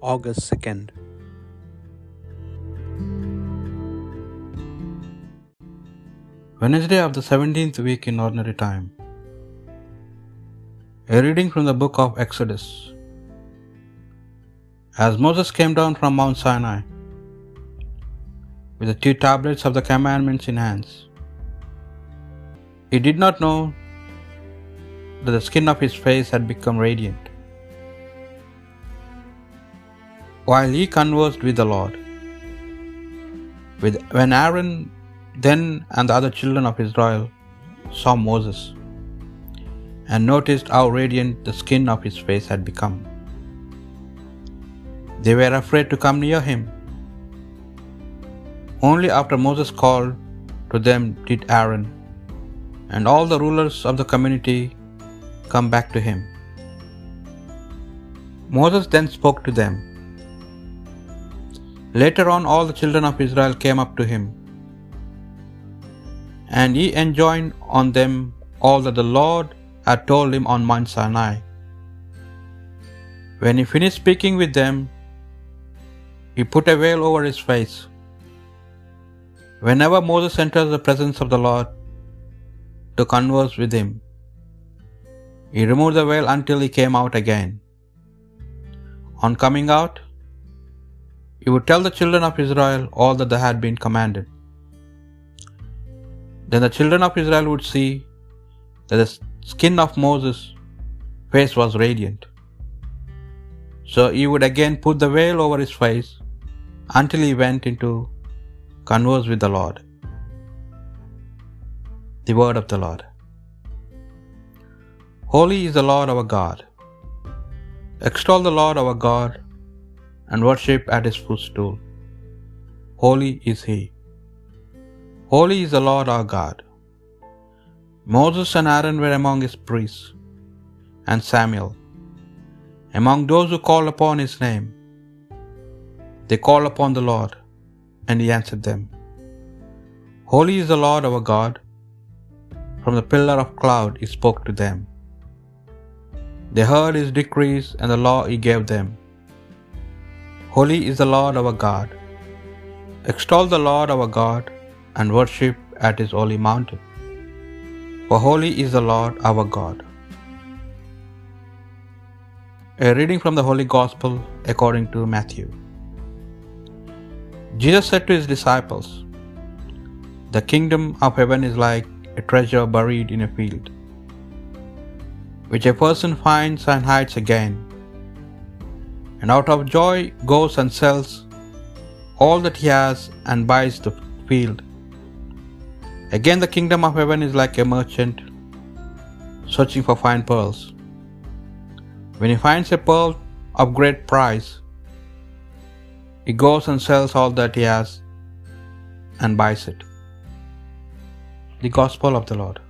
August 2nd. Wednesday of the 17th week in Ordinary Time. A reading from the book of Exodus. As Moses came down from Mount Sinai with the two tablets of the commandments in hands, he did not know that the skin of his face had become radiant. While he conversed with the Lord, with, when Aaron then and the other children of Israel saw Moses and noticed how radiant the skin of his face had become, they were afraid to come near him. Only after Moses called to them did Aaron and all the rulers of the community come back to him. Moses then spoke to them. Later on, all the children of Israel came up to him, and he enjoined on them all that the Lord had told him on Mount Sinai. When he finished speaking with them, he put a veil over his face. Whenever Moses enters the presence of the Lord to converse with him, he removed the veil until he came out again. On coming out, he would tell the children of Israel all that they had been commanded. Then the children of Israel would see that the skin of Moses' face was radiant. So he would again put the veil over his face until he went into converse with the Lord. The word of the Lord. Holy is the Lord our God. Extol the Lord our God and worship at his footstool. Holy is he. Holy is the Lord our God. Moses and Aaron were among his priests, and Samuel. Among those who call upon his name, they call upon the Lord, and he answered them. Holy is the Lord our God. From the pillar of cloud he spoke to them. They heard his decrees and the law he gave them. Holy is the Lord our God. Extol the Lord our God and worship at his holy mountain. For holy is the Lord our God. A reading from the Holy Gospel according to Matthew. Jesus said to his disciples, The kingdom of heaven is like a treasure buried in a field, which a person finds and hides again, and out of joy goes and sells all that he has and buys the field. Again, the kingdom of heaven is like a merchant searching for fine pearls. When he finds a pearl of great price, he goes and sells all that he has and buys it. The Gospel of the Lord.